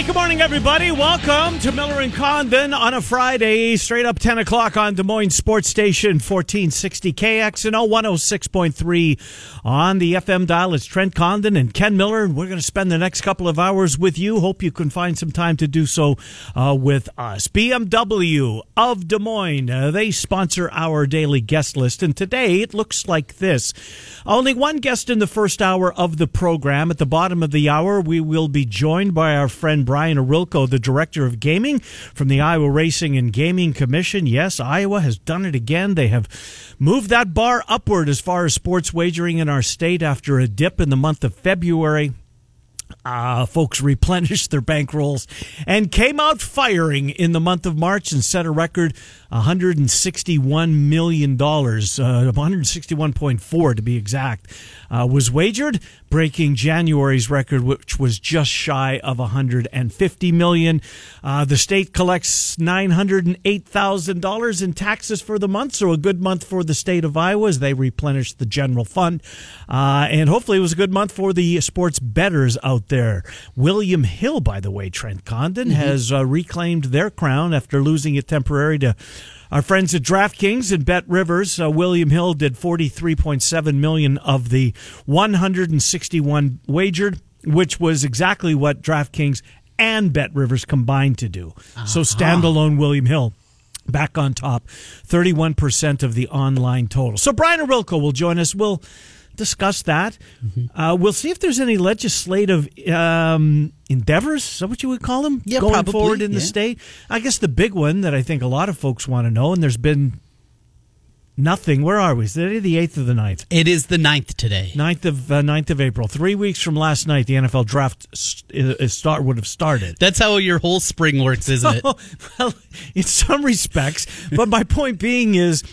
Right, good morning, everybody. Welcome to Miller and Condon on a Friday, straight up 10 o'clock on Des Moines Sports Station 1460 KXNO 106.3 on the FM dial. It's Trent Condon and Ken Miller, and we're going to spend the next couple of hours with you. Hope you can find some time to do so uh, with us. BMW of Des Moines, uh, they sponsor our daily guest list, and today it looks like this. Only one guest in the first hour of the program. At the bottom of the hour, we will be joined by our friend Brian Ohrilko, the director of gaming from the Iowa Racing and Gaming Commission. Yes, Iowa has done it again. They have moved that bar upward as far as sports wagering in our state after a dip in the month of February. Uh, folks replenished their bankrolls and came out firing in the month of March and set a record $161 million, uh, 161.4 to be exact, uh, was wagered, breaking January's record, which was just shy of 150 million. Uh, the state collects $908,000 in taxes for the month, so a good month for the state of Iowa as they replenish the general fund. Uh, and hopefully it was a good month for the sports bettors out there. William Hill, by the way, Trent Condon, mm-hmm. has uh, reclaimed their crown after losing it temporarily to our friends at DraftKings and Bet Rivers, uh, William Hill did 43.7 million of the 161 wagered, which was exactly what DraftKings and Bet Rivers combined to do. Uh-huh. So standalone William Hill back on top, 31% of the online total. So Brian Ohrilko will join us. We'll discuss that. Mm-hmm. Uh, we'll see if there's any legislative um, endeavors. Is that what you would call them? Yeah, going probably, forward in yeah. the state. I guess the big one that I think a lot of folks want to know, and there's been nothing. Where are we? Is it the eighth or the 9th? It is the 9th today. 9th of uh, 9th of April. Three weeks from last night, the NFL draft is start would have started. That's how your whole spring works, isn't it? well, in some respects. but my point being is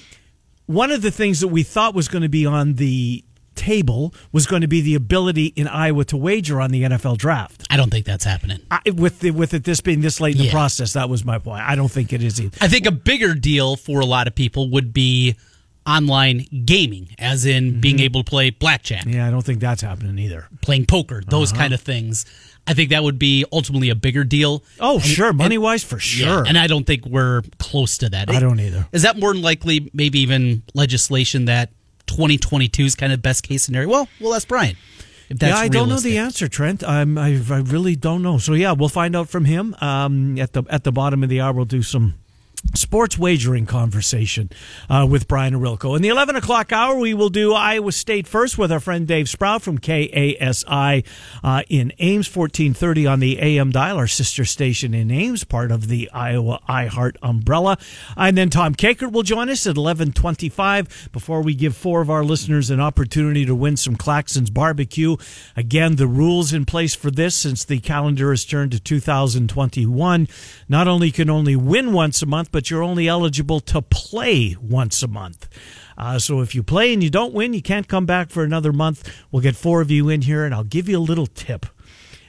one of the things that we thought was going to be on the table was going to be the ability in Iowa to wager on the NFL draft. I don't think that's happening. I, with the, with it this being this late in yeah. the process, that was my point. I don't think it is either. I think a bigger deal for a lot of people would be online gaming, as in mm-hmm. being able to play blackjack. Yeah, I don't think that's happening either. Playing poker, those uh-huh. kind of things. I think that would be ultimately a bigger deal. Oh, and, sure, money wise for sure. Yeah, and I don't think we're close to that. I don't either. Is that more than likely maybe even legislation that 2022 is kind of best case scenario? Well, well, that's Brian. If that's yeah, I don't know the answer, Trent. I'm, I, I really don't know. So yeah, we'll find out from him um, at the at the bottom of the hour. We'll do some sports wagering conversation uh, with Brian Ohrilko. In the 11 o'clock hour, we will do Iowa State first with our friend Dave Sprout from KASI uh, in Ames, 1430 on the AM dial, our sister station in Ames, part of the Iowa iHeart umbrella. And then Tom Kakert will join us at 1125 before we give four of our listeners an opportunity to win some Claxons barbecue. Again, the rules in place for this since the calendar has turned to 2021. Not only can only win once a month, month, but you're only eligible to play once a month. Uh, so if you play and you don't win, you can't come back for another month. We'll get four of you in here, and I'll give you a little tip.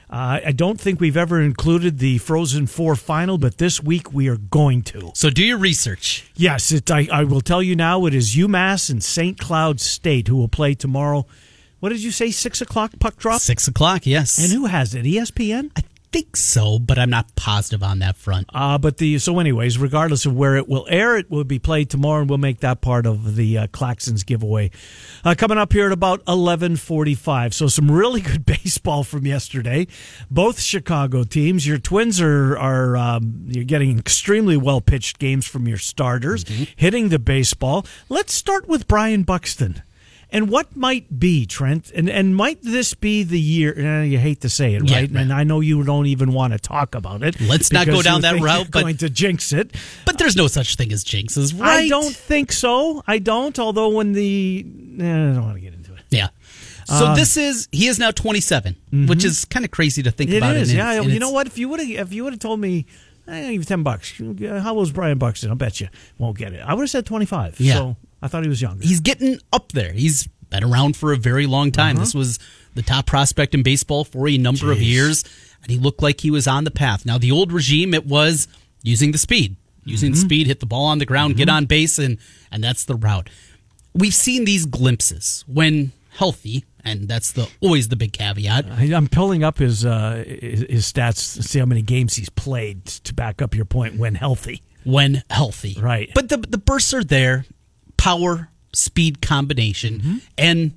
Uh, I don't think we've ever included the Frozen Four final, but this week we are going to. So do your research. Yes, it, I, I will tell you now. It is UMass and St. Cloud State who will play tomorrow. What did you say? Six o'clock puck drop. Six o'clock. Yes. And who has it? ESPN. I think so, but I'm not positive on that front. Uh, but the so, anyways, regardless of where it will air, it will be played tomorrow, and we'll make that part of the uh, Claxons giveaway uh, coming up here at about 11:45. So, some really good baseball from yesterday. Both Chicago teams. Your Twins are are um, you're getting extremely well pitched games from your starters, mm-hmm. hitting the baseball. Let's start with Byron Buxton. And what might be, Trent, and, and might this be the year? Uh, you hate to say it, yeah, right? right? And I know you don't even want to talk about it. Let's not go down that route. but, going to jinx it. But there's no such thing as jinxes, right? I don't think so. I don't. Although when the eh, I don't want to get into it. Yeah. So um, this is he is now 27, mm-hmm. which is kind of crazy to think it about. Is, yeah, you know what? If you would have if you would have told me I give you ten bucks. How was Byron Buxton? I'll bet you won't get it. I would have said twenty five. Yeah. So I thought he was younger. He's getting up there. He's been around for a very long time. Uh-huh. This was the top prospect in baseball for a number of years, and he looked like he was on the path. Now, the old regime, it was using the speed, using Mm-hmm. the speed, hit the ball on the ground, get on base, and and that's the route. We've seen these glimpses when healthy, and that's the always the big caveat. I'm pulling up his, uh, his his stats to see how many games he's played to back up your point when healthy. when healthy. Right. But the the bursts are there, power, speed combination, Mm-hmm. and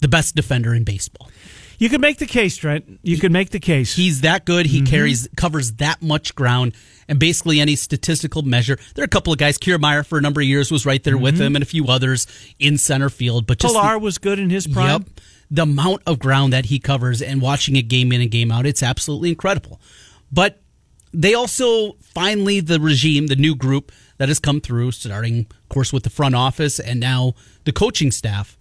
the best defender in baseball. You could make the case, Trent. You could make the case. He's that good. Mm-hmm. He carries covers that much ground, and basically any statistical measure. There are a couple of guys. Kiermaier for a number of years was right there with him, and a few others in center field. But just the- Mm-hmm. Pilar was good in his prime. Yep. The amount of ground that he covers and watching it game in and game out, it's absolutely incredible. But they also finally the regime, the new group that has come through, starting of course with the front office and now the coaching staff,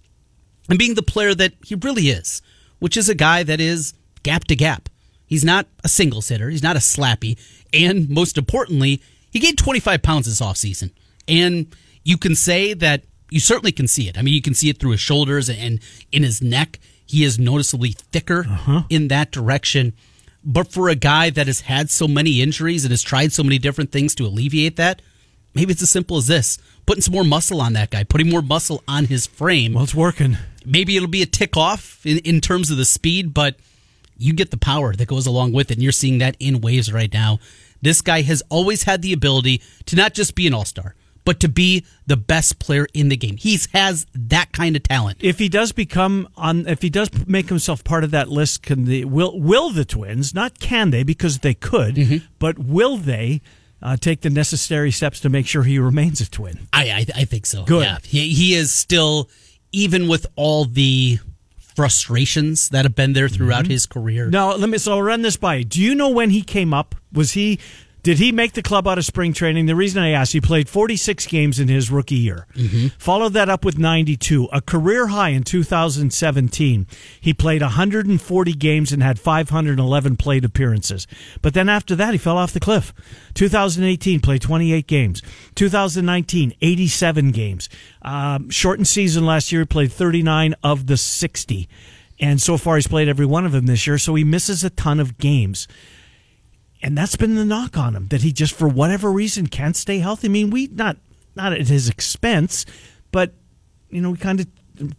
and being the player that he really is, which is a guy that is gap to gap. He's not a singles hitter. He's not a slappy. And most importantly, he gained 25 pounds this offseason. And you can say that you certainly can see it. I mean, you can see it through his shoulders and in his neck. He is noticeably thicker uh-huh. in that direction. But for a guy that has had so many injuries and has tried so many different things to alleviate that, maybe it's as simple as this putting some more muscle on that guy, putting more muscle on his frame Well, it's working. maybe it'll be a tick off in, in terms of the speed, but you get the power that goes along with it, and you're seeing that in waves right now. This guy has always had the ability to not just be an all star, but to be the best player in the game. He has that kind of talent. If he does become on, if he does make himself part of that list, can the will will the Twins? Not can they, because they could, Mm-hmm. but will they uh, take the necessary steps to make sure he remains a Twin? I I, I think so. Good. Yeah, he, he is still, even with all the frustrations that have been there throughout his career. Now, let me. So I'll run this by. you. Do you know when he came up? Was he? Did he make the club out of spring training? The reason I asked, he played 46 games in his rookie year. Followed that up with 92, a career high in 2017. He played 140 games and had 511 plate appearances. But then after that, he fell off the cliff. 2018 played 28 games. 2019, 87 games. Um, shortened season last year, he played 39 of the 60. And so far, he's played every one of them this year, so he misses a ton of games. And that's been the knock on him that he just, for whatever reason, can't stay healthy. I mean, we not not at his expense, but you know, we kind of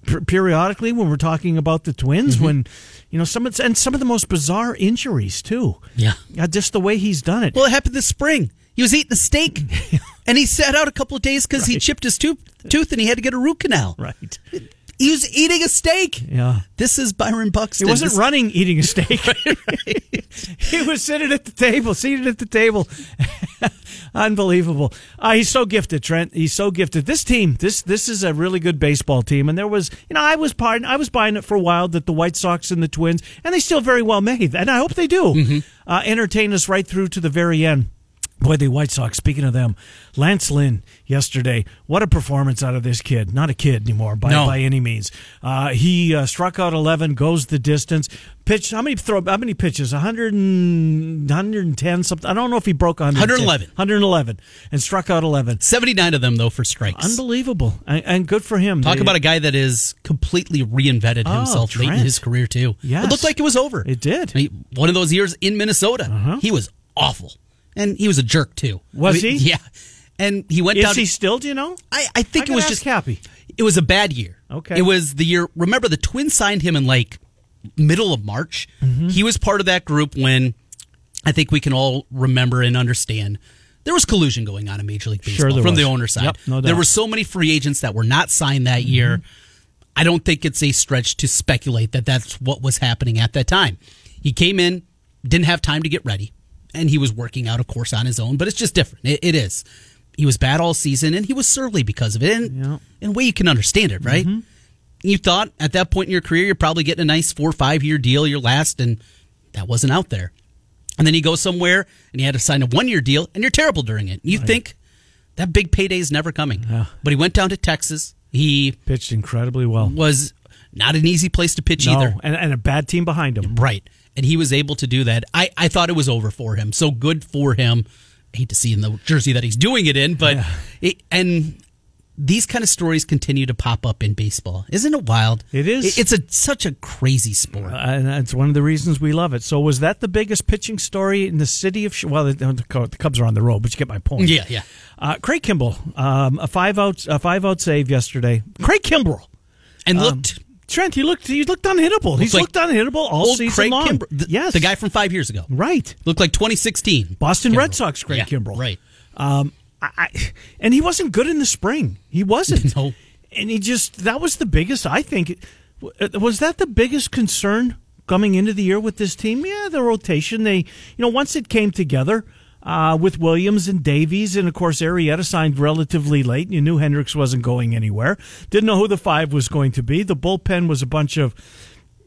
per- periodically when we're talking about the Twins, when you know some of and some of the most bizarre injuries too. Yeah. Uh, just the way he's done it. Well, it happened this spring. He was eating a steak, and he sat out a couple of days because he chipped his tooth, tooth, and he had to get a root canal. right. He was eating a steak. Yeah. This is Byron Buxton. He wasn't This- running eating a steak. he was sitting at the table, seated at the table. Unbelievable. Uh, he's so gifted, Trent. He's so gifted. This team, this this is a really good baseball team. And there was, you know, I was part, I was buying it for a while that the White Sox and the Twins, and they still very well may, and I hope they do, uh, entertain us right through to the very end. Boy, the White Sox, speaking of them, Lance Lynn yesterday, what a performance out of this kid. Not a kid anymore by, No. by any means. Uh, he uh, struck out 11, goes the distance. Pitched, how many throw, how many pitches? 100 and, 110 something. I don't know if he broke 110. 111. 111 and struck out 11. 79 of them, though, for strikes. Unbelievable. And, and good for him. Talk They- about a guy that is completely reinvented Oh, himself late in his career, too. Yes. It looked like it was over. It did. Uh-huh. I mean, one of those years in Minnesota, he was awful. And he was a jerk, too. Was I mean, he? Yeah. And he went Is down. he still, do you know? I, I think I it was just Happy. It was a bad year. Okay. It was the year. Remember, the Twins signed him in like middle of March. Mm-hmm. He was part of that group when I think we can all remember and understand there was collusion going on in Major League Baseball Sure from the was. owner side. Yep, no there. Mm-hmm. were so many free agents that were not signed that year. I don't think it's a stretch to speculate that that's what was happening at that time. He came in, didn't have time to get ready, and he was working out, of course, on his own. But it's just different. It, it is. He was bad all season, and he was surly because of it. And Yeah. in a way, you can understand it, right? Mm-hmm. You thought at that point in your career, you're probably getting a nice four or five year deal, your last, and that wasn't out there. And then you go somewhere and you had to sign a one year deal, and you're terrible during it. You think that big payday is never coming. Yeah. But he went down to Texas. He Pitched incredibly well. was not an easy place to pitch either. And, and a bad team behind him. Right. And he was able to do that. I, I thought it was over for him. So good for him. I hate to see in the jersey that he's doing it in, but it, and these kind of stories continue to pop up in baseball. Isn't it wild? It is. It's a such a crazy sport. Uh, and that's one of the reasons we love it. So, was that the biggest pitching story in the city of? Well, the, the Cubs are on the road, but you get my point. Yeah, yeah. Uh, Craig Kimbrel, um, a five out, a five out save yesterday. Craig Kimbrel, and looked. Trent, he looked, he looked unhittable. He's like looked unhittable all old season Craig long. Yes, the guy from five years ago. right? Looked like 2016. Boston. Red Sox, Craig Yeah, Kimbrel, right. Um, I, I, and he wasn't good in the spring. He wasn't. No. And he just that was the biggest. I think was that the biggest concern coming into the year with this team. Yeah, the rotation. They, you know, once it came together. Uh, with Williams and Davies, and of course Arrieta signed relatively late. You knew Hendricks wasn't going anywhere. Didn't know who the five was going to be. The bullpen was a bunch of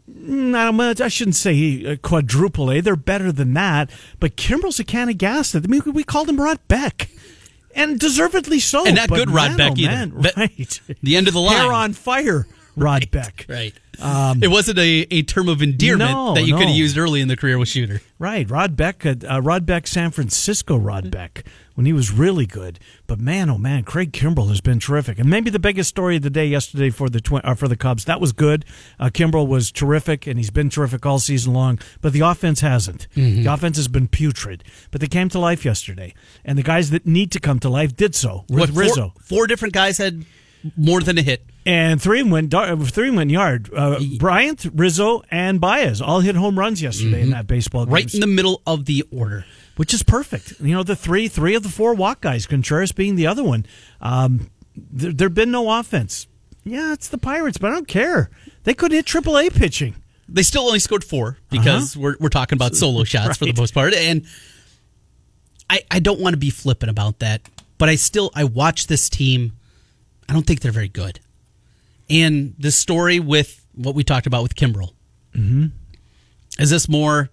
Mm, I, don't, I shouldn't say quadruple A. They're better than that. But Kimbrel's a can of gas. I mean, we called him Rod Beck. And deservedly so. And not good Rod man, Beck oh, either. man, right. the end of the line. Hair on fire, Rod Beck. Right. It wasn't a, a term of endearment No, that you could have used early in the career with Shooter. Right. Rod Beck, uh, Rod Beck, San Francisco Rod Beck, when he was really good. But man, oh man, Craig Kimbrel has been terrific. And maybe the biggest story of the day yesterday for the uh, for the Cubs. That was good. Uh, Kimbrel was terrific, and he's been terrific all season long. But the offense hasn't. The offense has been putrid. But they came to life yesterday. And the guys that need to come to life did so with What, four- Rizzo. Four, different guys had more than a hit. And three went three went yard. Uh, Bryant, Rizzo, and Baez all hit home runs yesterday in that baseball game. Right in the middle of the order. which is perfect. You know, the three three of the four walk guys, Contreras being the other one. Um, there there been no offense. Yeah, it's the Pirates, but I don't care. They could hit AAA pitching. They still only scored four because we're, we're talking about solo shots for the most part. And I, I don't want to be flippant about that, but I still I watch this team. I don't think they're very good. And the story with what we talked about with Kimbrel. Mm-hmm. Is this more?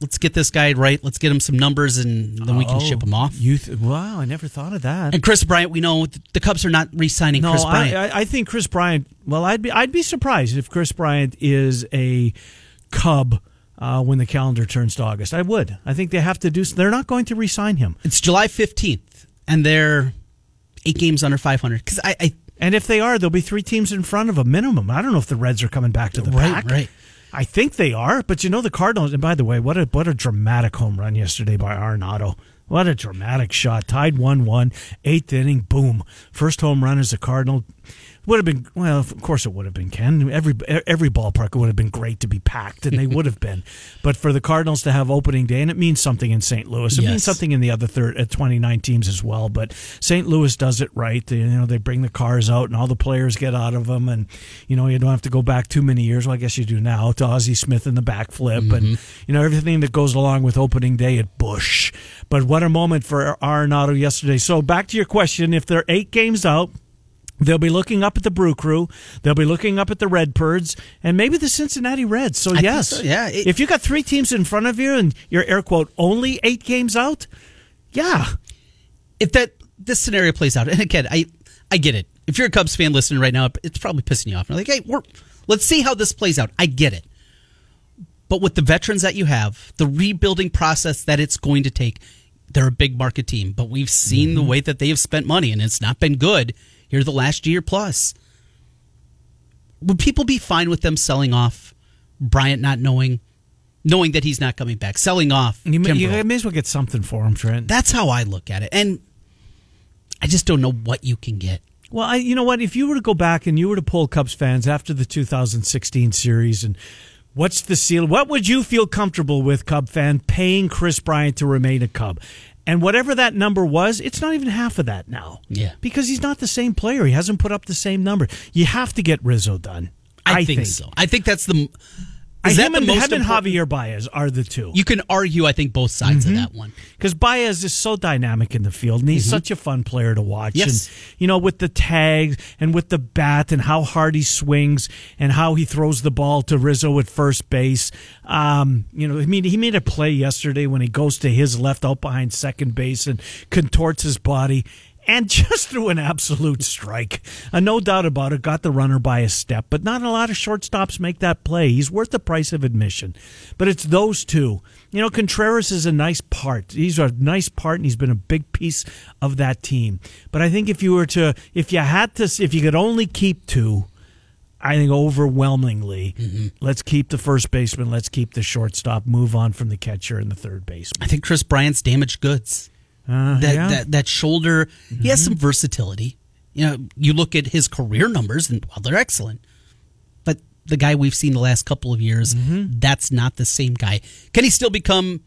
Let's get this guy right. Let's get him some numbers, and then we can ship him off. Th- wow, I never thought of that. And Chris Bryant, we know the Cubs are not re-signing no, Chris Bryant. I, I, I think Chris Bryant. Well, I'd be I'd be surprised if Chris Bryant is a Cub uh, when the calendar turns to August. I would. I think they have to do. They're not going to re-sign him. it's July fifteenth, and they're eight games under five hundred. Because I, I And if they are, there'll be three teams in front of a minimum. I don't know if the Reds are coming back to the Right, pack. right. I think they are, but you know the Cardinals. And by the way, what a what a dramatic home run yesterday by Arenado. What a dramatic shot. Tied 1 1, eighth inning, boom. First home run as a Cardinal. Would have been well, of course it would have been Ken. Every every ballpark would have been great to be packed, and they would have been. But for the Cardinals to have opening day, and it means something in St. Louis. It Yes. means something in the other third, uh, 29 teams as well. But St. Louis does it right. They, you know, they bring the cars out, and all the players get out of them, and you know, you don't have to go back too many years. Well, I guess you do now to Ozzie Smith in the backflip, and you know everything that goes along with opening day at Bush. But what a moment for Arenado yesterday. So back to your question: If they're eight games out. They'll be looking up at the Brew Crew. They'll be looking up at the Redbirds and maybe the Cincinnati Reds. So yes, so, yeah. It- if you got three teams in front of you and you're air quote only eight games out, yeah, if that this scenario plays out, and again, I I get it. If you're a Cubs fan listening right now, it's probably pissing you off. You're like, hey, we're let's see how this plays out. I get it. But with the veterans that you have, the rebuilding process that it's going to take, they're a big market team. But we've seen the mm-hmm. way that they have spent money, and it's not been good here the last year plus. Would people be fine with them selling off Bryant not knowing, knowing that he's not coming back, selling off? you may, you may as well get something for him, Trent. That's how I look at it. And I just don't know what you can get. Well, I, you know what? If you were to go back and you were to poll Cubs fans after the 2016 series, and what's the seal? What would you feel comfortable with, Cub fan, paying Chris Bryant to remain a Cub? And whatever that number was, it's not even half of that now. Yeah. because he's not the same player. He hasn't put up the same number. You have to get Rizzo done. I, think, so. I think that's the. Is I, that him the and, most him and important- Javier Baez are the two. You can argue, I think, both sides Mm-hmm. of that one. because Baez is so dynamic in the field, and he's such a fun player to watch. Mm-hmm. Yes. And you know, with the tags and with the bat and how hard he swings and how he throws the ball to Rizzo at first base. Um, you know, I mean, he made a play yesterday when he goes to his left out behind second base and contorts his body. And just threw an absolute strike. Uh, no doubt about it, got the runner by a step, but not a lot of shortstops make that play. He's worth the price of admission. But it's those two. You know, Contreras is a nice part. He's a nice part, and he's been a big piece of that team. But I think if you were to, if you had to, if you could only keep two, I think overwhelmingly, Mm-hmm. let's keep the first baseman, let's keep the shortstop, move on from the catcher and the third baseman. I think Chris Bryant's damaged goods. Uh, that, yeah. that that shoulder, he has some versatility. You know, you look at his career numbers, and well, they're excellent. But the guy we've seen the last couple of years, Mm-hmm. that's not the same guy. Can he still become?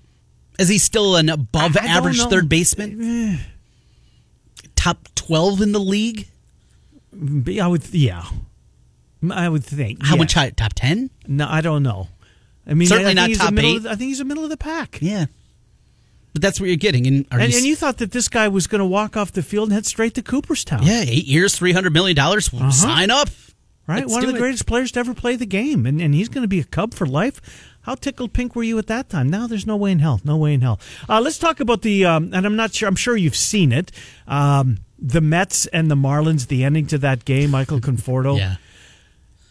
Is he still an above I- I average third baseman? Top twelve in the league? I would, yeah, I would think. How yeah. much? Top ten? No, I don't know. I mean, Certainly I not top middle eight. I think he's the middle of the pack. Yeah, but that's what you're getting. And, And, you, and you thought that this guy was going to walk off the field and head straight to Cooperstown. yeah, eight years, three hundred million dollars. Sign up. Uh-huh. Right? Let's One of the it. greatest players to ever play the game. And, and he's going to be a Cub for life. How tickled pink were you at that time? Now there's no way in hell. No way in hell. Uh, let's talk about the, um, and I'm not sure, I'm sure you've seen it. Um, the Mets and the Marlins, the ending to that game, Michael Conforto. Yeah.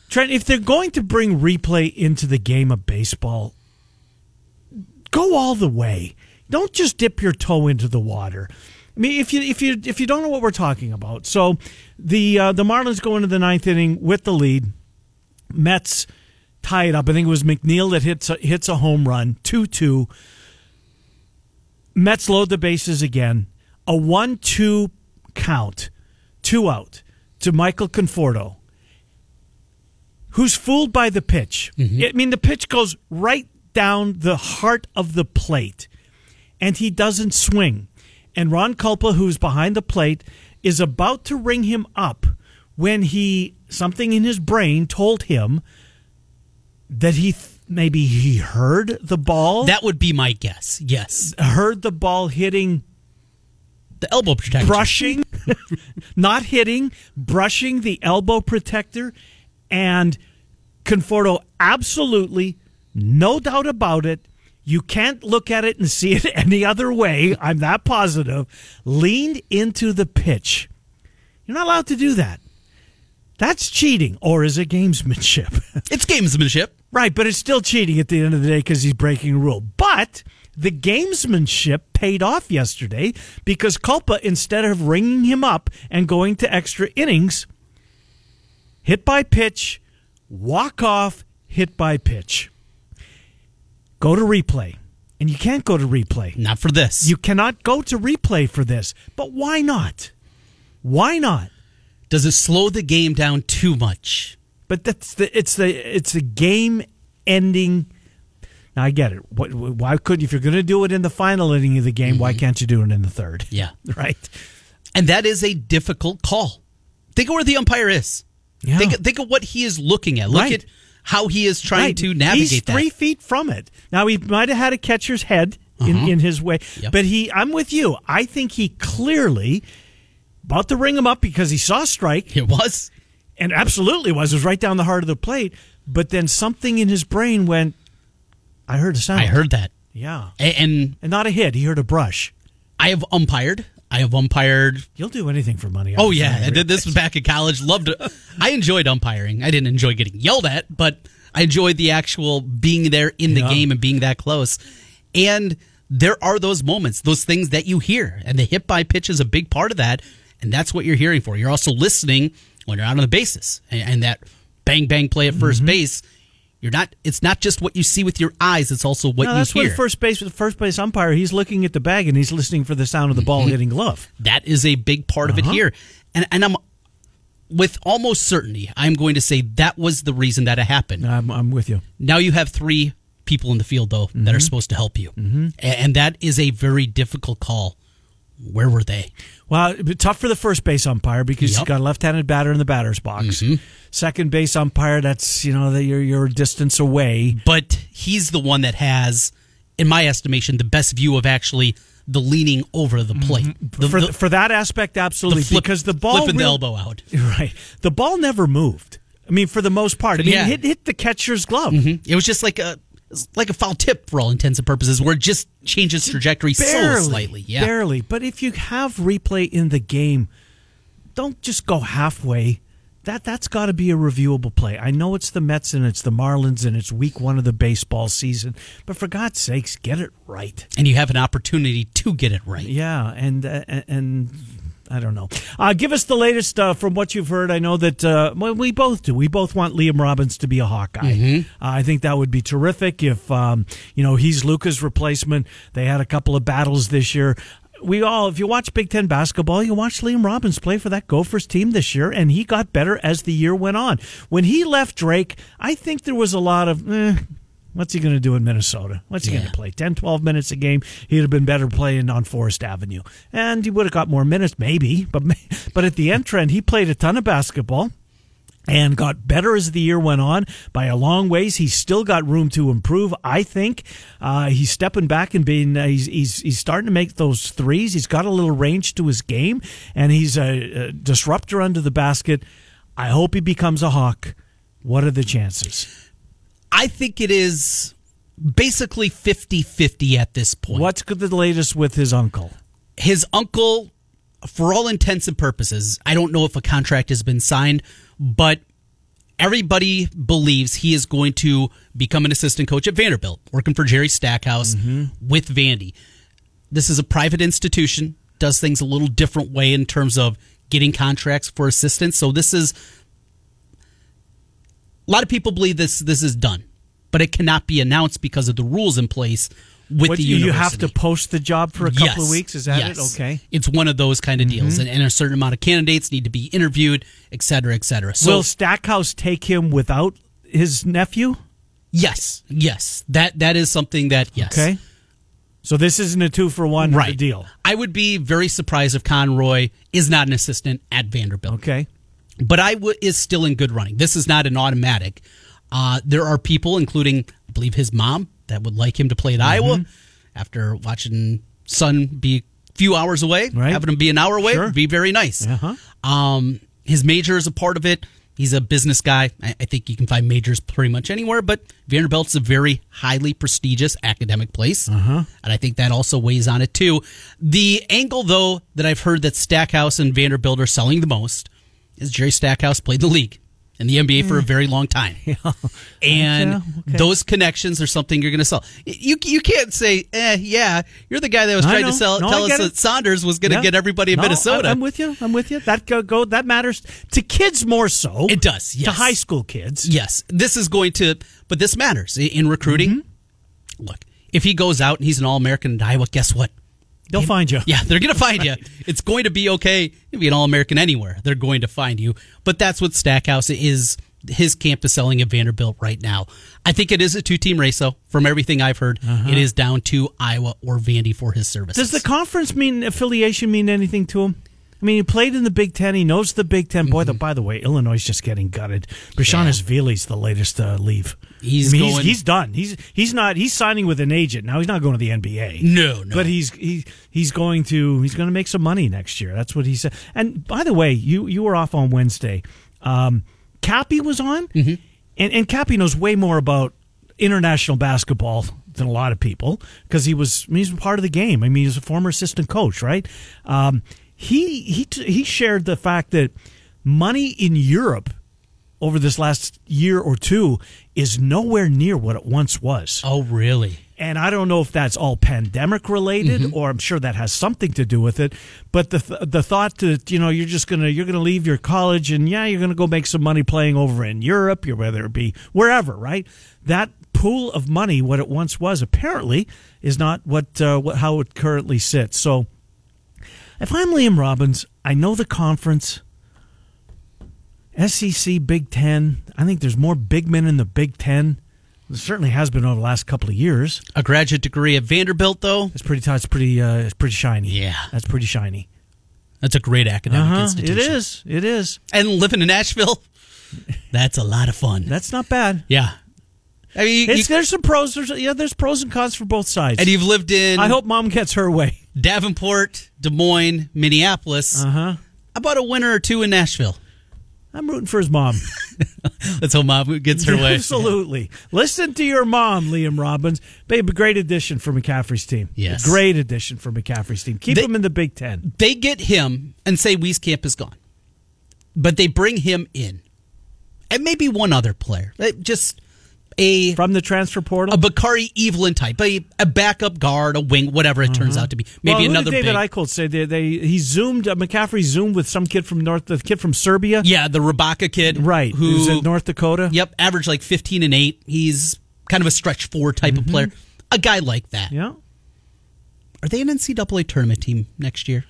Trent, if they're going to bring replay into the game of baseball, go all the way. Don't just dip your toe into the water. I mean, if you if you if you don't know what we're talking about, so the uh, the Marlins go into the ninth inning with the lead. Mets tie it up. I think it was McNeil that hits a, hits a home run, two two. Mets load the bases again. A one two count, two out to Michael Conforto who's fooled by the pitch. I mean, the pitch goes right down the heart of the plate, and he doesn't swing. And Ron Kulpa, who's behind the plate, is about to ring him up when he something in his brain told him that he th- maybe he heard the ball, That would be my guess. Yes, heard the ball hitting the elbow protector, brushing, not hitting, brushing the elbow protector, and Conforto absolutely, no doubt about it. You can't look at it and see it any other way. I'm that positive. Leaned into the pitch. You're not allowed to do that. That's cheating, or is it gamesmanship? It's gamesmanship. Right, but it's still cheating at the end of the day because he's breaking a rule. But the gamesmanship paid off yesterday because Kulpa, instead of ringing him up and going to extra innings, hit by pitch, walk off, hit by pitch. Go to replay. And you can't go to replay. Not for this. You cannot go to replay for this. But why not? Why not? Does it slow the game down too much? But that's the it's the it's the game ending. Now I get it. What, why couldn't if you're going to do it in the final inning of the game? Why mm-hmm. can't you do it in the third? Yeah. Right. And that is a difficult call. Think of where the umpire is. Yeah. Think, think of what he is looking at. Look Right. at how he is trying Right. to navigate He's that. three feet from it. Now he might have had a catcher's head in, uh-huh. in his way, Yep. but he. I'm with you. I think he clearly about to ring him up because he saw strike It was. and absolutely was. It was right down the heart of the plate. But then something in his brain went. I heard a sound. I heard that. Yeah. And And not a hit. He heard a brush. I have umpired. I have umpired. You'll do anything for money. Oh yeah, sure. I did this was back in college. Loved it. I enjoyed umpiring. I didn't enjoy getting yelled at, but I enjoyed the actual being there in the Yeah. game and being that close. And there are those moments, those things that you hear, and the hit by pitch is a big part of that. And that's what you're hearing for. You're also listening when you're out on the bases, and, and that bang bang play at 1st Mm-hmm. base. You're not. It's not just what you see with your eyes. It's also what No, you that's hear. what first base the first base umpire. He's looking at the bag and he's listening for the sound of the ball hitting glove. That is a big part of it Uh-huh. here. And and I'm with almost certainty I'm going to say that was the reason that it happened. I'm, I'm with you. Now you have three people in the field though that Mm-hmm. are supposed to help you. Mm-hmm. And that is a very difficult call. Where were they? Well, tough for the first base umpire because Yep. he's got a left-handed batter in the batter's box. Mm-hmm. Second base umpire, that's you know that you're you're a distance away. But he's the one that has, in my estimation, the best view of actually the leaning over the plate. Mm-hmm. The, for the- for that aspect, absolutely, the flip- because the ball flipping the elbow out. right, the ball never moved. I mean, for the most part, I mean, Yeah. hit hit the catcher's glove. Mm-hmm. It was just like a it's like a foul tip for all intents and purposes, where it just changes trajectory barely, so slightly. Yeah, barely. But if you have replay in the game, don't just go halfway. That that's got to be a reviewable play. I know it's the Mets and it's the Marlins and it's week one of the baseball season, but for God's sakes, get it right. and you have an opportunity to get it right. Yeah, and uh, and I don't know. Uh, give us the latest uh, from what you've heard. I know that uh, well, we both do. We both want Liam Robbins to be a Hawkeye. Uh, I think that would be terrific if um, you know he's Luka's replacement. They had a couple of battles this year. We all, if you watch Big Ten basketball, you watch Liam Robbins play for that Gophers team this year, and he got better as the year went on. When he left Drake, I think there was a lot of. Eh, What's he going to do in Minnesota? What's he going to play? 10, 12 minutes a game. He'd have been better playing on Forest Avenue. And he would have got more minutes, maybe. But, but at the end trend, he played a ton of basketball and got better as the year went on by a long ways. He's still got room to improve. I think uh, he's stepping back and being uh, he's, he's he's starting to make those threes. He's got a little range to his game, and he's a, a disruptor under the basket. I hope he becomes a hawk. What are the chances? I think it is basically 50-50 at this point. What's the latest with his uncle? his uncle, for all intents and purposes, I don't know if a contract has been signed, but everybody believes he is going to become an assistant coach at Vanderbilt, working for Jerry Stackhouse mm-hmm. with Vandy. This is a private institution, does things a little different way in terms of getting contracts for assistants. So this is a lot of people believe this this is done, but it cannot be announced because of the rules in place with What, the you have to post the job for a couple Yes. of weeks. Is that Yes. it? Okay. Mm-hmm. It's one of those kind of deals, and, and a certain amount of candidates need to be interviewed, et cetera, et cetera. So, Will Stackhouse take him without his nephew? yes, yes, that that is something that yes, Okay. So this isn't a two for one right deal. I would be very surprised if Conroy is not an assistant at Vanderbilt. Okay. But I w- is still in good running. This is not an automatic. Uh, there are people, including I believe his mom, that would like him to play at Mm-hmm. Iowa after watching son be a few hours away. Right. Having him be an hour away Sure. would be very nice. Uh-huh. Um, his major is a part of it. He's a business guy. I, I think you can find majors pretty much anywhere, but Vanderbilt's a very highly prestigious academic place. Uh-huh. And I think that also weighs on it too. The angle, though, that I've heard that Stackhouse and Vanderbilt are selling the most is Jerry Stackhouse played the league in the NBA for a very long time. And Yeah, okay. those connections are something you're going to sell. You you can't say, eh, yeah, you're the guy that was I trying know. to sell, No, tell us get that. Saunders was going to Yeah. get everybody in No, Minnesota. I, am with you. I'm with you. That go, go that matters to kids more so. It does, To high school kids. Yes, this is going to, but this matters in recruiting. Mm-hmm. Look, if he goes out and he's an All American in Iowa, guess what? They'll find you. Yeah, they're going to find you. It's going to be okay. You'll be an All American anywhere. They're going to find you. But that's what Stackhouse is. His camp is selling at Vanderbilt right now. I think it is a two team race, though. From everything I've heard, it is down to Iowa or Vandy for his services. Uh-huh. Does the conference mean affiliation mean anything to him? I mean, he played in the Big Ten. He knows the Big 10 Boy, the, by the way, Illinois is just getting gutted. Brashanis Veely's the latest uh, leave. He's I mean, going- he's, he's done. He's he's not. He's signing with an agent now. He's not going to the NBA. No, no. But he's he he's going to he's going to make some money next year. That's what he said. And by the way, you you were off on Wednesday. Um, Cappy was on, Mm-hmm. and and Cappy knows way more about international basketball than a lot of people because he was I mean, he's part of the game. I mean, he's a former assistant coach, right? Um, he he t- he shared the fact that money in Europe over this last year or two is nowhere near what it once was. oh, really? And I don't know if that's all pandemic related, Mm-hmm. or I'm sure that has something to do with it. But the th- the thought that you know you're just gonna you're gonna leave your college and yeah you're gonna go make some money playing over in Europe, or whether it be wherever, right? That pool of money, what it once was, apparently is not what uh, what how it currently sits. So if I'm Liam Robbins, I know the conference. SEC, Big Ten. I think there's more big men in the Big Ten. There certainly has been over the last couple of years. A graduate degree at Vanderbilt, though? It's pretty. It's pretty. Uh, it's pretty shiny. Yeah. that's pretty shiny. That's a great academic Uh-huh. It institution. is. It is. And living in Nashville, that's a lot of fun. That's not bad. yeah. I mean, you- there's some pros. There's yeah. There's pros and cons for both sides. and you've lived in I hope mom gets her way. Davenport, Des Moines, Minneapolis. Uh huh. How about a winter or two in Nashville? I'm rooting for his mom. Let's hope mom gets her way. Absolutely. Listen to your mom, Liam Robbins. Babe, a great addition for McCaffrey's team. Yes. A great addition for McCaffrey's team. Keep They- him in the Big Ten. They get him and say Wieskamp is gone, but they bring him in, and maybe one other player, Uh, just a From the transfer portal. a Bakari Evelyn type, a, a backup guard, a wing, whatever it turns out to be. Maybe well, another did David big. Eichel say they, they he zoomed uh, McCaffrey zoomed with some kid from North the kid from Serbia. yeah, the Rebraca kid, Right. Who Who's in North Dakota. Yep, average like fifteen and eight. He's kind of a stretch four type of player. A guy like that. Mm-hmm. Yeah. Are they an NCAA tournament team next year?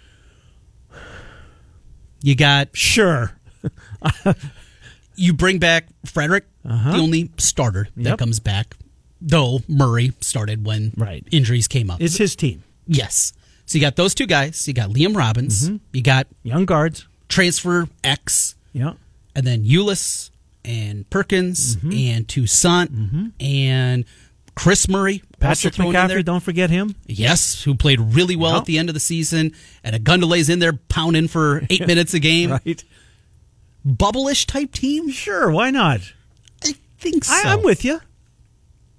You got Sure. you bring back Fredrick, Uh-huh. the only starter that comes back. Though Murray started when Right. injuries came up. It's his team. yes. So you got those two guys. You got Liam Robbins. Mm-hmm. You got Young guards. transfer X, Yeah. and then Ulis and Perkins Mm-hmm. and Toussaint and Kris Murray. Patrick. McCaffrey, don't forget him. Yes, who played really well at the end of the season. And a Gundelay's in there pounding for eight minutes a game. Right. Bubble-ish type team? Sure, why not? I think so. I, I'm with you.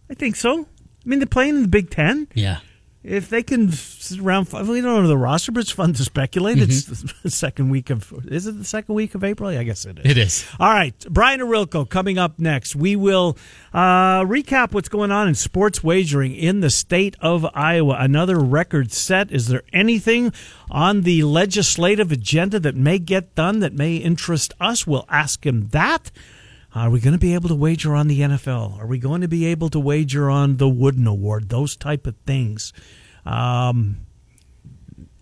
I think so. I mean, they're playing in the Big Ten. Yeah. If they can sit around, we don't know the roster, but it's fun to speculate. It's the second week of, is it the second week of April? Yeah, I guess it is. It is. All right, Brian Ohrilko coming up next. We will uh, recap what's going on in sports wagering in the state of Iowa. Another record set. Is there anything on the legislative agenda that may get done that may interest us? We'll ask him that. Are we going to be able to wager on the NFL? Are we going to be able to wager on the Wooden Award? Those type of things. Um,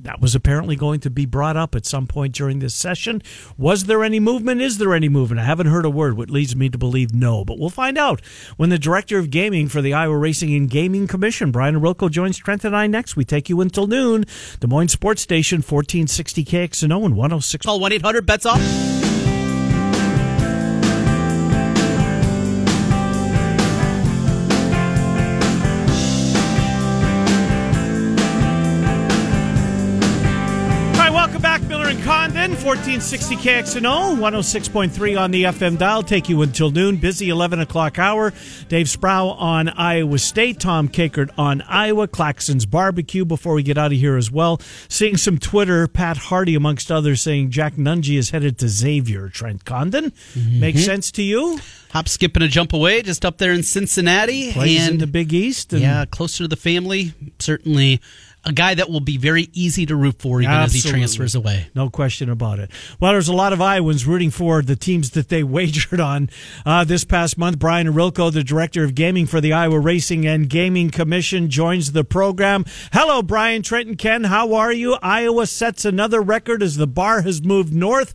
that was apparently going to be brought up at some point during this session. Was there any movement? Is there any movement? I haven't heard a word, which leads me to believe no. But we'll find out when the director of gaming for the Iowa Racing and Gaming Commission, Brian Ohrilko, joins Trent and I next. We take you until noon. Des Moines Sports Station, 1460 KXNO and 106. Call 1 800 bets off. 1460 KXNO, 106.3 on the FM dial. Take you until noon. Busy 11 o'clock hour. Dave Sproul on Iowa State, Tom Kakert on Iowa, Claxon's Barbecue before we get out of here as well. Seeing some Twitter, Pat Harty, amongst others, saying Jack Nunge is headed to Xavier. Trent Condon. Makes mm-hmm. sense to you? Hop, skip, and a jump away, just up there in Cincinnati. Plays and in the Big East. and- yeah, closer to the family. Certainly a guy that will be very easy to root for even as he transfers away. No question about it. Well, there's a lot of Iowans rooting for the teams that they wagered on uh, this past month. Brian Ohrilko, the director of gaming for the Iowa Racing and Gaming Commission, joins the program. Hello, Brian, Trenton, Ken. How are you? Iowa sets another record as the bar has moved north.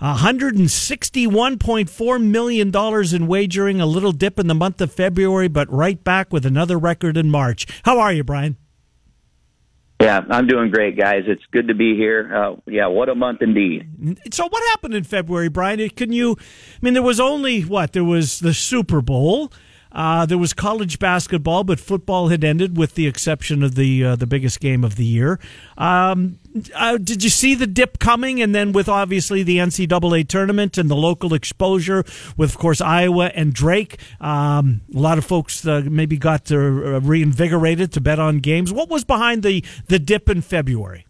$161.4 million in wagering, a little dip in the month of February, but right back with another record in March. How are you, Brian? Yeah, I'm doing great, guys. It's good to be here. Uh, yeah, what a month indeed. So what happened in February, Brian? Can you? I mean, there was only what there was the Super Bowl. Uh, there was college basketball, but football had ended, with the exception of the uh, the biggest game of the year. Um, uh, did you see the dip coming? And then with obviously the NCAA tournament and the local exposure, with of course Iowa and Drake, um, a lot of folks uh, maybe got to, uh, reinvigorated to bet on games. What was behind the the dip in February?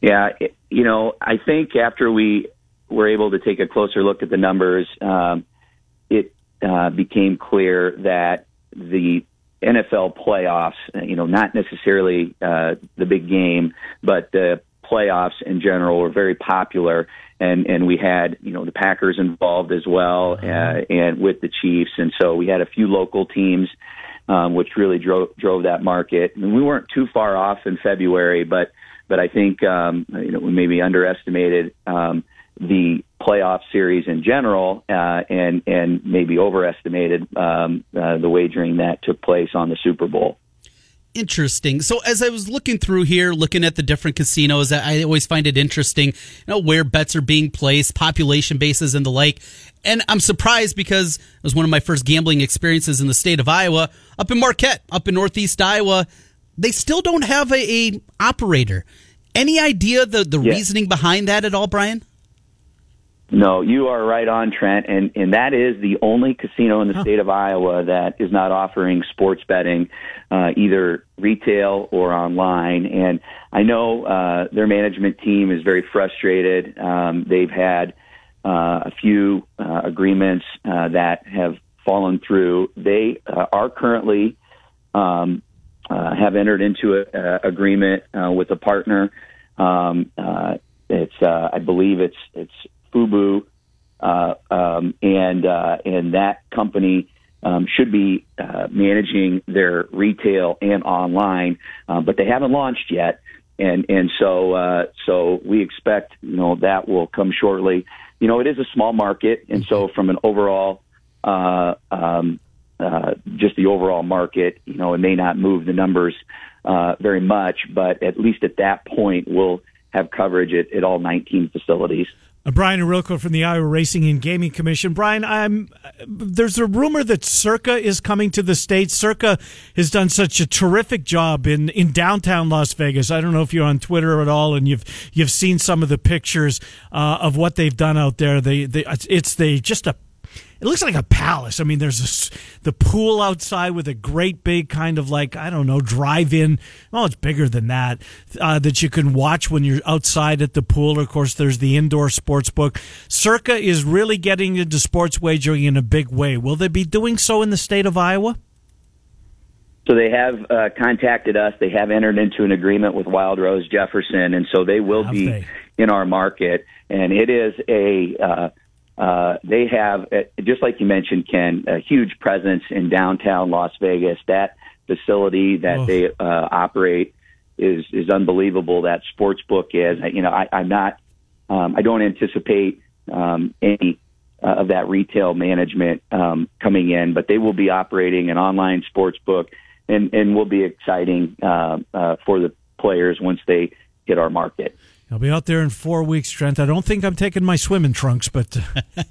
Yeah, it, you know, I think after we were able to take a closer look at the numbers, um, it uh, became clear that the NFL playoffs, you know, not necessarily uh, the big game, but the playoffs in general were very popular. And, and we had, you know, the Packers involved as well, uh, and with the Chiefs. And so we had a few local teams, um, which really drove, drove that market. And we weren't too far off in February, but, but I think, um, you know, we maybe underestimated, um, the playoff series in general, uh, and and maybe overestimated um, uh, the wagering that took place on the Super Bowl. Interesting. So as I was looking through here, looking at the different casinos, I always find it interesting, you know, where bets are being placed, population bases, and the like. And I'm surprised because it was one of my first gambling experiences in the state of Iowa, up in Marquette, up in Northeast Iowa. They still don't have a, a operator. Any idea the the Yeah. reasoning behind that at all, Brian? No, you are right on, Trent, and and that is the only casino in the state of Iowa that is not offering sports betting, uh, either retail or online. And I know uh, their management team is very frustrated. Um, they've had uh, a few uh, agreements uh, that have fallen through. They uh, are currently um, uh, have entered into an agreement uh, with a partner. Um, uh, it's uh, I believe it's it's Fubo, uh, um, and uh, and that company um, should be uh, managing their retail and online, uh, but they haven't launched yet, and and so uh, so we expect you know that will come shortly. You know, it is a small market, and so from an overall uh, um, uh, just the overall market, you know, it may not move the numbers uh, very much, but at least at that point, we'll have coverage at, at all 19 facilities. Uh, Brian Ohrilko from the Iowa Racing and Gaming Commission. Brian, I'm, there's a rumor that Circa is coming to the state. Circa has done such a terrific job in, in downtown Las Vegas. I don't know if you're on Twitter at all and you've you've seen some of the pictures uh, of what they've done out there. They, they it's they just a it looks like a palace. I mean, there's this, the pool outside with a great big kind of like I don't know drive-in. Well, it's bigger than that uh, that you can watch when you're outside at the pool. Of course, there's the indoor sports book. Circa is really getting into sports wagering in a big way. Will they be doing so in the state of Iowa? So they have uh, contacted us. They have entered into an agreement with Wild Rose Jefferson, and so they will have be they? in our market. And it is a uh, uh, they have, uh, just like you mentioned, Ken, a huge presence in downtown Las Vegas. That facility that oh. they uh, operate is is unbelievable. That sports book is. You know, I, I'm not. Um, I don't anticipate um, any uh, of that retail management um, coming in, but they will be operating an online sports book, and and will be exciting uh, uh, for the players once they hit our market. I'll be out there in four weeks, Trent. I don't think I'm taking my swimming trunks, but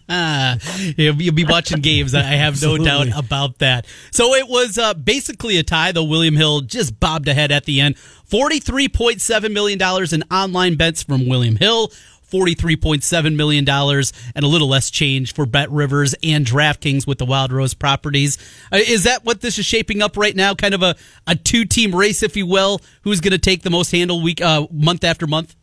you'll, be watching games. I have no doubt about that. So it was uh, basically a tie, though. William Hill just bobbed ahead at the end. $43.7 million in online bets from William Hill. $43.7 million and a little less change for Bet Rivers and DraftKings with the Wild Rose properties. Uh, is that what this is shaping up right now? Kind of a, a two team race, if you will? Who's going to take the most handle week, uh, month after month?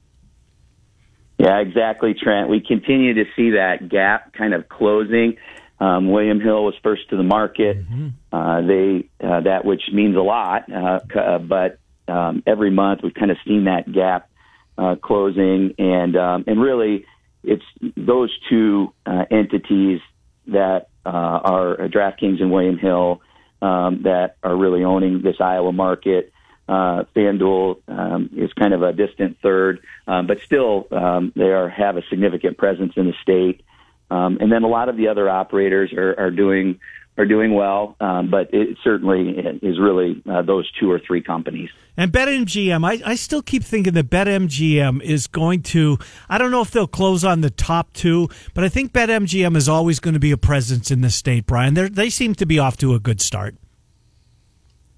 Yeah, exactly, Trent. We continue to see that gap kind of closing. Um, William Hill was first to the market. Mm-hmm. Uh, they uh, that which means a lot, uh, uh, but um, every month we've kind of seen that gap uh, closing, and um, and really it's those two uh, entities that uh, are DraftKings and William Hill um, that are really owning this Iowa market. Uh, FanDuel um, is kind of a distant third, um, but still um, they are have a significant presence in the state. Um, and then a lot of the other operators are, are doing are doing well, um, but it certainly is really uh, those two or three companies. And BetMGM, I, I still keep thinking that BetMGM is going to. I don't know if they'll close on the top two, but I think BetMGM is always going to be a presence in the state. Brian, they they seem to be off to a good start.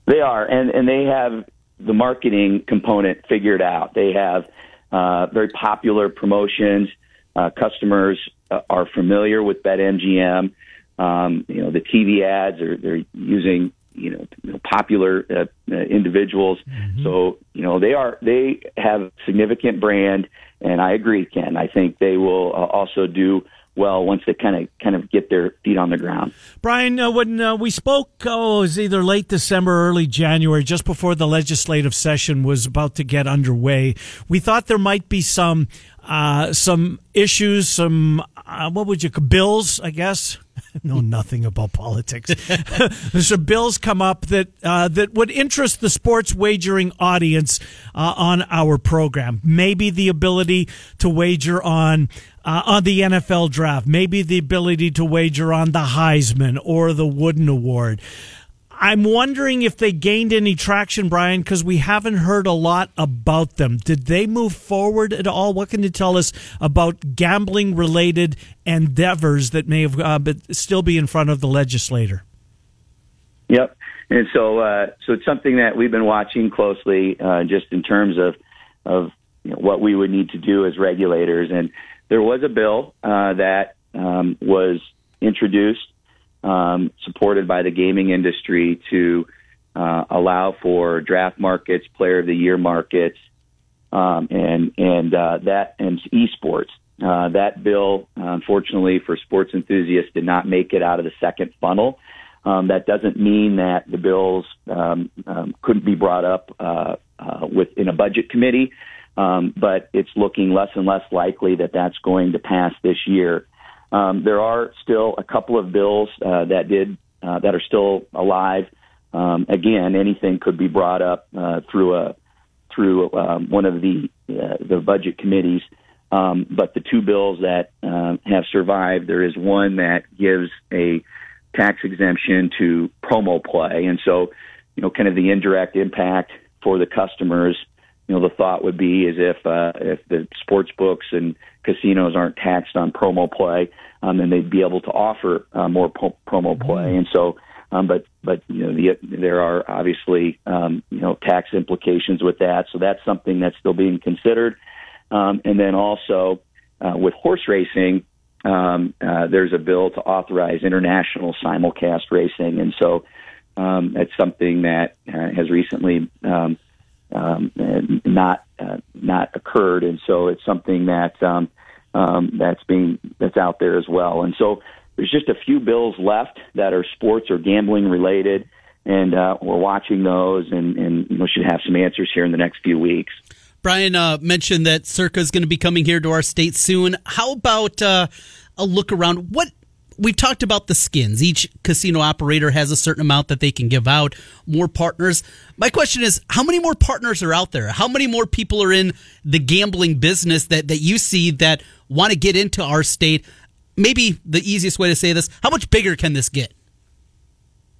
They are, and and they have the marketing component figured out. They have uh, very popular promotions. Uh, customers uh, are familiar with BetMGM. Um, you know, the TV ads are they're using you know popular uh, uh, individuals. Mm-hmm. So you know they are they have significant brand, and I agree, Ken. I think they will uh, also do well once they kind of kind of get their feet on the ground. Brian, uh, when uh, we spoke, oh, it was either late December, early January, just before the legislative session was about to get underway. We thought there might be some uh, some issues, some uh, what would you bills, I guess. know nothing about politics. some bills come up that uh, that would interest the sports wagering audience uh, on our program. Maybe the ability to wager on uh, on the NFL draft, maybe the ability to wager on the Heisman or the Wooden Award. I'm wondering if they gained any traction, Brian, because we haven't heard a lot about them. Did they move forward at all? What can you tell us about gambling related endeavors that may have uh, but still be in front of the legislator? Yep. And so, uh, so it's something that we've been watching closely, uh, just in terms of of you know, what we would need to do as regulators. And there was a bill uh, that um, was introduced, um, supported by the gaming industry to uh, allow for draft markets, player of the year markets, um, and and uh, that and esports. Uh, that bill, unfortunately for sports enthusiasts, did not make it out of the second funnel. Um, that doesn't mean that the bills um, um, couldn't be brought up uh, uh, within a budget committee, um, but it's looking less and less likely that that's going to pass this year. Um, there are still a couple of bills uh, that did uh, that are still alive. Um, again, anything could be brought up uh, through a through um, one of the uh, the budget committees. Um, but the two bills that uh, have survived, there is one that gives a tax exemption to promo play, and so you know, kind of the indirect impact for the customers. You know, the thought would be is if uh, if the sports books and casinos aren't taxed on promo play, um, then they'd be able to offer uh, more po- promo play. And so, um, but but you know, the, there are obviously um, you know tax implications with that. So that's something that's still being considered. Um, and then also uh, with horse racing, um, uh, there's a bill to authorize international simulcast racing, and so um, it's something that uh, has recently um, um, not uh, not occurred, and so it's something that um, um, that's being that's out there as well. And so there's just a few bills left that are sports or gambling related, and uh, we're watching those, and, and know, should have some answers here in the next few weeks. Brian uh, mentioned that Circa is going to be coming here to our state soon. How about uh, a look around? What we've talked about the skins. Each casino operator has a certain amount that they can give out. More partners. My question is, how many more partners are out there? How many more people are in the gambling business that that you see that want to get into our state? Maybe the easiest way to say this: How much bigger can this get?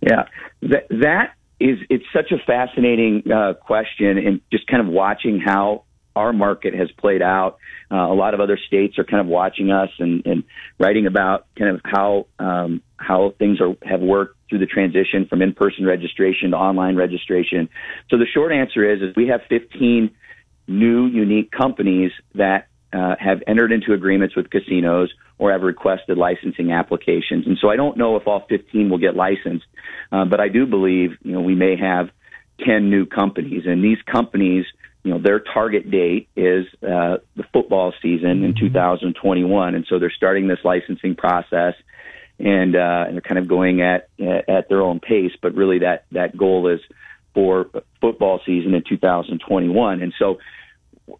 Yeah, that that is it's such a fascinating uh, question, and just kind of watching how our market has played out. Uh, a lot of other states are kind of watching us and, and writing about kind of how um, how things are have worked through the transition from in-person registration to online registration. So the short answer is is we have 15 new unique companies that uh, have entered into agreements with casinos or have requested licensing applications. And so I don't know if all 15 will get licensed, uh, but I do believe you know we may have 10 new companies, and these companies you know their target date is uh, the football season in mm-hmm. 2021, and so they're starting this licensing process, and, uh, and they're kind of going at at their own pace. But really, that that goal is for football season in 2021, and so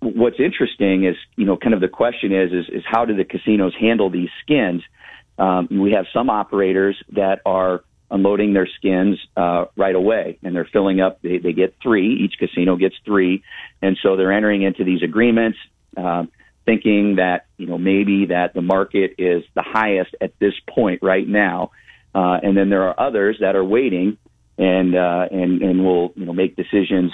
what's interesting is you know kind of the question is is, is how do the casinos handle these skins? Um, we have some operators that are unloading their skins uh, right away, and they're filling up. They, they get three. Each casino gets three, and so they're entering into these agreements, uh, thinking that you know maybe that the market is the highest at this point right now, uh, and then there are others that are waiting and uh, and and will you know make decisions.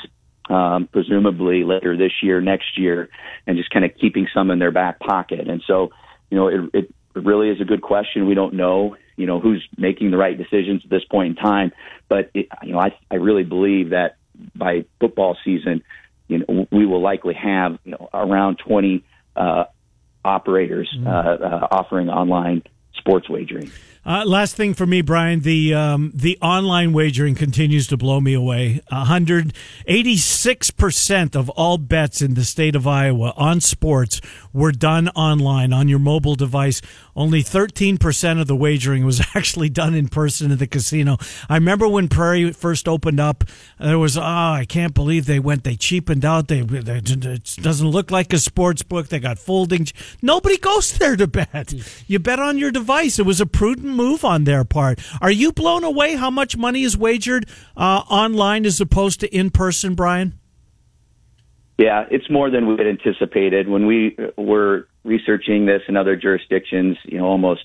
Um, presumably later this year, next year, and just kind of keeping some in their back pocket. And so, you know, it, it really is a good question. We don't know you know who's making the right decisions at this point in time. But it, you know, I I really believe that by football season, you know, we will likely have you know around twenty uh, operators mm-hmm. uh, uh, offering online sports wagering. Uh, last thing for me, Brian, the um, the online wagering continues to blow me away. 186 percent of all bets in the state of Iowa on sports were done online on your mobile device. Only 13 percent of the wagering was actually done in person at the casino. I remember when Prairie first opened up, there was oh, I can't believe they went they cheapened out. They, they it doesn't look like a sports book. They got folding. Nobody goes there to bet. You bet on your device. It was a prudent move on their part. Are you blown away how much money is wagered uh, online as opposed to in person, Brian? Yeah, it's more than we had anticipated. When we were researching this in other jurisdictions, you know, almost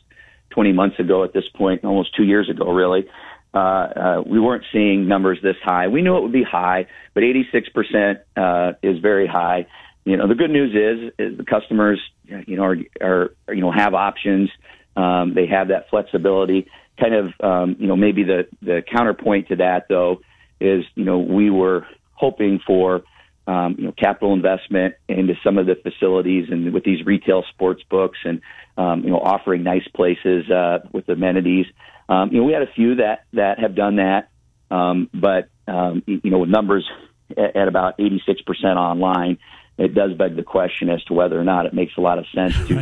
20 months ago at this point, almost two years ago, really, uh, uh, we weren't seeing numbers this high. We knew it would be high, but 86% uh, is very high. You know, the good news is, is the customers, you know, are, are you know have options. Um, they have that flexibility. Kind of, um, you know, maybe the the counterpoint to that though is, you know, we were hoping for um, you know capital investment into some of the facilities and with these retail sports books and um, you know offering nice places uh, with amenities. Um, you know, we had a few that that have done that, um, but um, you know, with numbers at, at about 86% online, it does beg the question as to whether or not it makes a lot of sense to.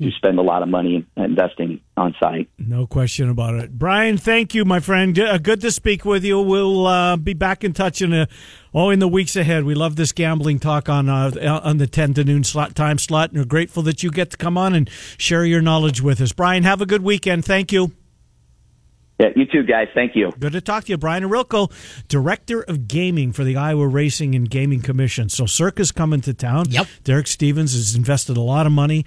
To spend a lot of money investing on site. No question about it. Brian, thank you, my friend. Uh, Good to speak with you. We'll uh, be back in touch in a, oh in the weeks ahead. We love this gambling talk on uh, on the ten to noon slot time slot, and we're grateful that you get to come on and share your knowledge with us. Brian, have a good weekend. Thank you. Yeah, you too, guys. Thank you. Good to talk to you, Brian Ohrilko, Director of Gaming for the Iowa Racing and Gaming Commission. So Circa's coming to town. Yep. Derek Stevens has invested a lot of money.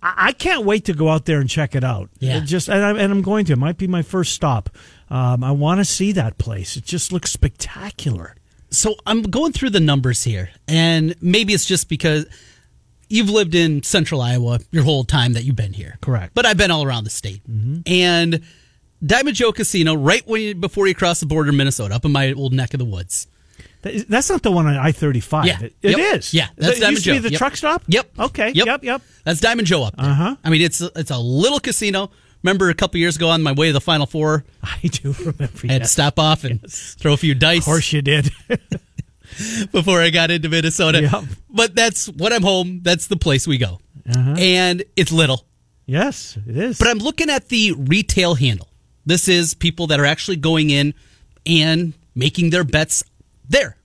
I can't wait to go out there and check it out. Yeah. It just and, I'm, and I'm going to. It might be my first stop. Um, I want to see that place. It just looks spectacular. So I'm going through the numbers here, and maybe it's just because you've lived in central Iowa your whole time that you've been here. Correct. But I've been all around the state. And Diamond Joe Casino, right when you, before you cross the border Minnesota, up in my old neck of the woods. That- That's not the one on I thirty five. Yeah. It, it Yep. is. Yeah, that's That Diamond used to be Joe. the Yep. truck stop. Yep. Okay. Yep. Yep. Yep. That's Diamond Joe up there. Uh-huh. I mean, it's a, it's a little casino. Remember a couple years ago on my way to the Final Four, I do remember. I had to stop off and throw a few dice Of course you did. before I got into Minnesota. Yep. But that's when I'm home. That's the place we go, Uh-huh. and it's little. yes, it is. But I'm looking at the retail handle. This is people that are actually going in and making their bets there.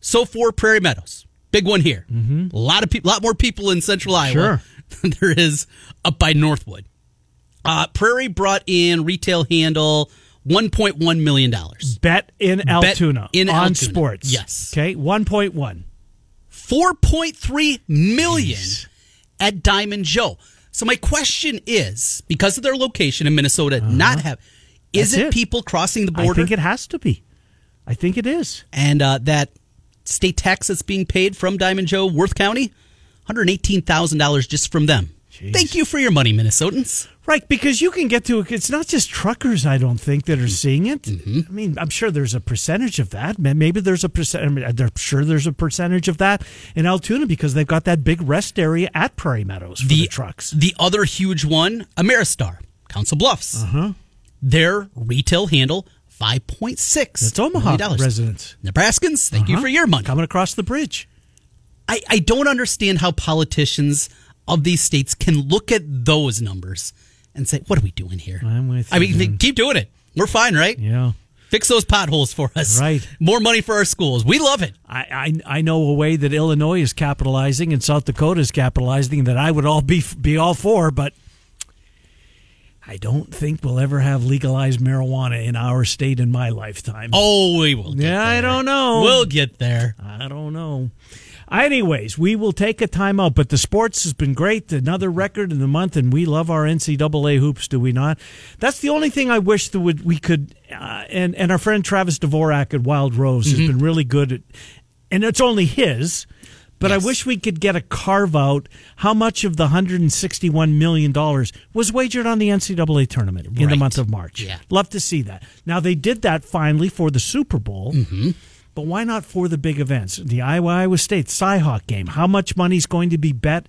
So for Prairie Meadows, big one here. A lot of people, a lot more people in Central Iowa Sure. than there is up by Northwood. Uh, Prairie brought in retail handle 1.1 million dollars. Bet in Altoona in on Altoona. sports. Yes. Okay. One point one. 4.3 million at Diamond Joe. So my question is, because of their location in Minnesota, not have, is Uh-huh. It, it. people crossing the border? I think it has to be. I think it is. and uh, that state tax that's being paid from Diamond Joe, Worth County, hundred eighteen thousand dollars just from them. Jeez. Thank you for your money, Minnesotans. Right, because you can get to it. it's not just truckers. I don't think that Mm-hmm. are seeing it. I mean, I'm sure there's a percentage of that. Maybe there's a percent. I mean, I'm sure there's a percentage of that in Altoona because they've got that big rest area at Prairie Meadows for the, trucks. The other huge one, Ameristar, Council Bluffs. Uh-huh. Their retail handle five point six. It's Omaha residents Nebraskans, thank you Uh-huh. for your money. coming across the bridge. I, I don't understand how politicians of these states can look at those numbers and say, "What are we doing here?" I'm with I you, mean, man. keep doing it. We're fine, right? Yeah. Fix those potholes for us. Right. More money for our schools. We love it. I, I I know a way that Illinois is capitalizing and South Dakota is capitalizing that I would all be be all for, but I don't think we'll ever have legalized marijuana in our state in my lifetime. Oh, we will. Yeah, I don't know. We'll get there. I don't know. Anyways, we will take a timeout, but the sports has been great. Another record in the month, and we love our NCAA hoops, do we not? That's the only thing I wish that would we could. Uh, and and our friend Travis Dvorak at Wild Rose has been really good at, and it's only his. But Yes. I wish we could get a carve out how much of the $161 million was wagered on the NCAA tournament in the month of March. Yeah. Love to see that. Now, they did that finally for the Super Bowl. Mm-hmm. But why not for the big events? The Iowa Iowa State Cyhawk game. How much money's going to be bet?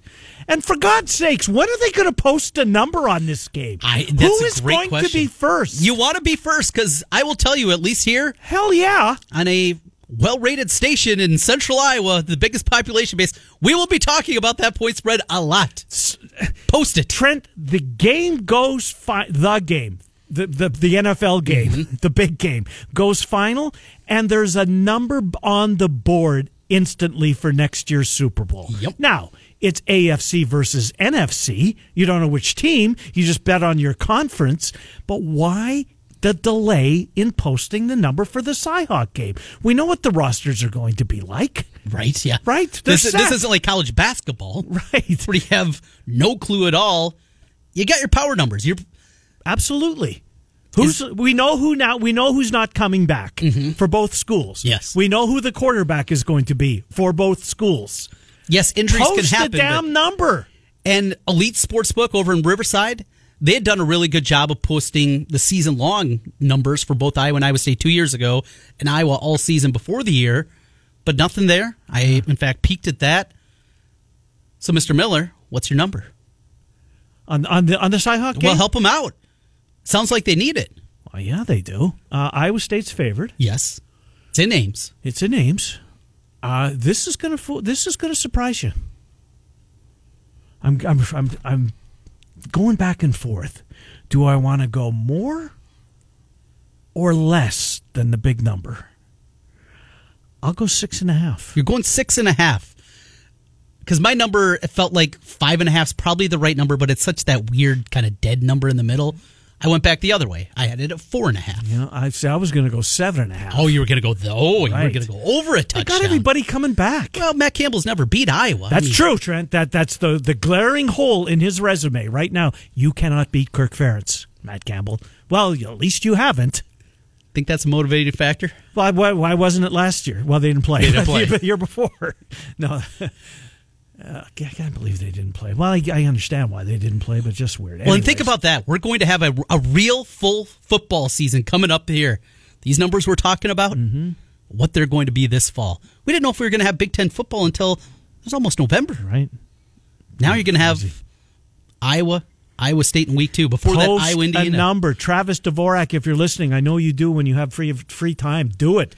And for God's sakes, when are they going to post a number on this game? I, Who great going question. to be first? You want to be first because I will tell you, at least here Hell yeah. on a well-rated station in Central Iowa, the biggest population base, we will be talking about that point spread a lot. Post it. Trent, the game goes fi- the game. The, the the NFL game, Mm-hmm. the big game goes final, and there's a number on the board instantly for next year's Super Bowl. Yep. Now it's AFC versus NFC. You don't know which team. You just bet on your conference. But why the delay in posting the number for the Cyhawk game? We know what the rosters are going to be like, Right, yeah. right? This, this isn't like college basketball. right. where you have no clue at all. You got your power numbers. You're Absolutely. Who's we know who now we know who's not coming back for both schools. Mm-hmm. Yes. We know who the quarterback is going to be for both schools. yes, injuries Post can the happen. damn but- number. and Elite Sportsbook over in Riverside, they had done a really good job of posting the season long numbers for both Iowa and Iowa State two years ago, and Iowa all season before the year. but nothing there. I, in fact, peeked at that. So, Mr. Miller, what's your number? On on the on the Cyhawk game. Well, help them out. Sounds like they need it. Well, yeah, they do. Uh, Iowa State's favored. Yes, it's in names. It's in names. Uh, this is gonna this is gonna surprise you. I'm I'm I'm I'm going back and forth. Do I want to go more or less than the big number? I'll go six and a half. You're going six and a half. Because my number felt like five and a half is probably the right number, but it's such that weird kind of dead number in the middle. I went back the other way. I had it at four and a half. Know, I see. I was going to go seven and a half. Oh, you were going to go. The, oh, you were Right. going to go over a I touchdown. I got everybody coming back. Well, Matt Campbell's never beat Iowa. I That's mean, true, Trent. That that's the the glaring hole in his resume right now. You cannot beat Kirk Ferentz, Matt Campbell. Well, at least you haven't. Think that's a motivating factor? Why, why, why wasn't it last year? Well, they didn't play. They didn't play. the year before. No, uh, I can't believe they didn't play. Well, I, I understand why they didn't play, but just weird. Well, and think about that. We're going to have a, a real full football season coming up here. These numbers we're talking about, Mm-hmm. what they're going to be this fall. We didn't know if we were going to have Big Ten football until it was almost November. right. Now you're going to have Iowa, Iowa State in week two. Before Post that, Iowa, a number. Travis Dvorak, if you're listening, I know you do when you have free free time. Do it.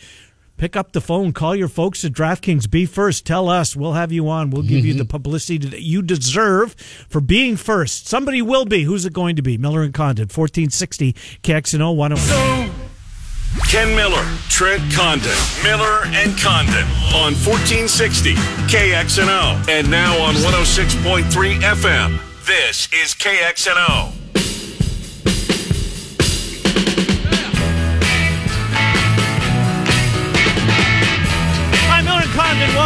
Pick up the phone. Call your folks at DraftKings. Be first. Tell us. We'll have you on. We'll give you the mm-hmm. publicity that you deserve for being first. Somebody will be. Who's it going to be? Miller and Condon, 1460 KXNO 101. Ken Miller, Trent Condon, Miller and Condon on 1460 KXNO and now on 106.3 FM. This is KXNO.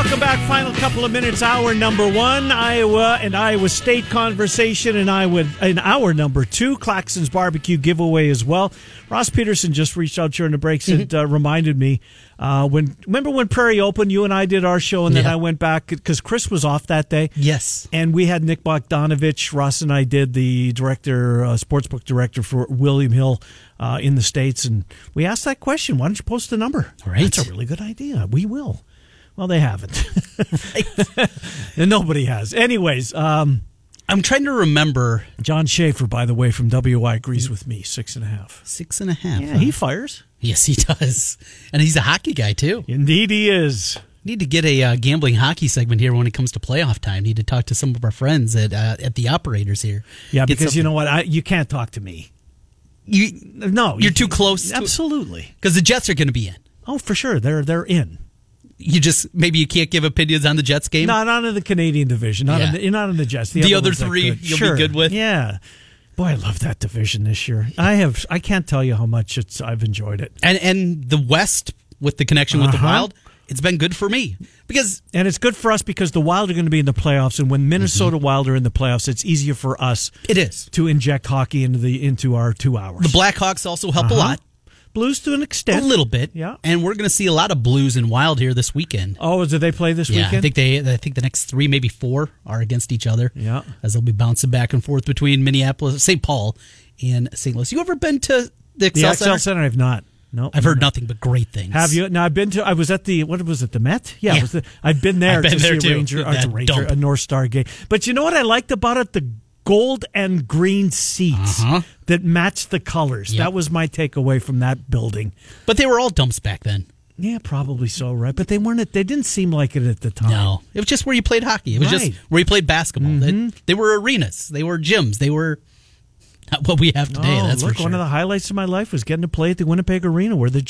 Welcome back. Final couple of minutes. Hour number one, Iowa and Iowa State conversation, and Iowa in hour number two, Claxon's barbecue giveaway as well. Ross Peterson just reached out during the breaks and uh, reminded me uh, when remember when Prairie opened, you and I did our show, and then Yeah. I went back because Chris was off that day. Yes. And we had Nick Bogdanovich. Ross and I did the director, uh, sportsbook director for William Hill uh, in the States. And we asked that question why don't you post the number? Right. That's a really good idea. We will. Well, they haven't. and nobody has. Anyways, um, I'm trying to remember John Schaefer, by the way, from WI agrees with me. Six and a half. six and a half. Yeah, huh? he fires. yes, he does. And he's a hockey guy, too. Indeed, he is. Need to get a uh, gambling hockey segment here when it comes to playoff time. Need to talk to some of our friends at uh, at the operators here. Yeah, Get because you know what? I, you can't talk to me. you No, You're you- too close Absolutely. because the Jets are going to be in. Oh, for sure. They're they're in. You just maybe you can't give opinions on the Jets game. Not not in the Canadian division. Not Yeah. in the, not in the Jets. The other ones I three you'll be good with? Yeah. Boy, I love that division this year. I have. I can't tell you how much it's. I've enjoyed it, and and the West with the connection with the Uh-huh. Wild, it's been good for me because and it's good for us because the Wild are going to be in the playoffs, and when Minnesota Wild are in the playoffs, it's easier for us it is. to inject hockey into the into our two hours. The Blackhawks also help a Uh-huh. lot, Blues to an extent, a little bit. Yeah. and we're going to see a lot of Blues and Wild here this weekend. Oh, did they play this weekend? Yeah, weekend? I think they. I think the next three, maybe four, are against each other. Yeah. as they'll be bouncing back and forth between Minneapolis, St. Paul, and St. Louis. You ever been to the the Xcel Center? Center. I've not. No, I've heard nothing but great things. Have you? Now I've been to. I was at the. What was it? The Met? Yeah, Yeah. The, I've been there I've been to there see too. a Ranger, uh, a, Ranger a North Star game. But you know what I liked about it? The gold and green seats Uh-huh. that matched the colors. Yep. That was my takeaway from that building. But they were all dumps back then. Yeah, probably so, right? But they weren't. They didn't seem like it at the time. No, it was just where you played hockey. It was Right. Mm-hmm. just where you played basketball. They, they were arenas. They were gyms. They were not what we have today. Oh, that's look, for sure. one of the highlights of my life was getting to play at the Winnipeg Arena, where the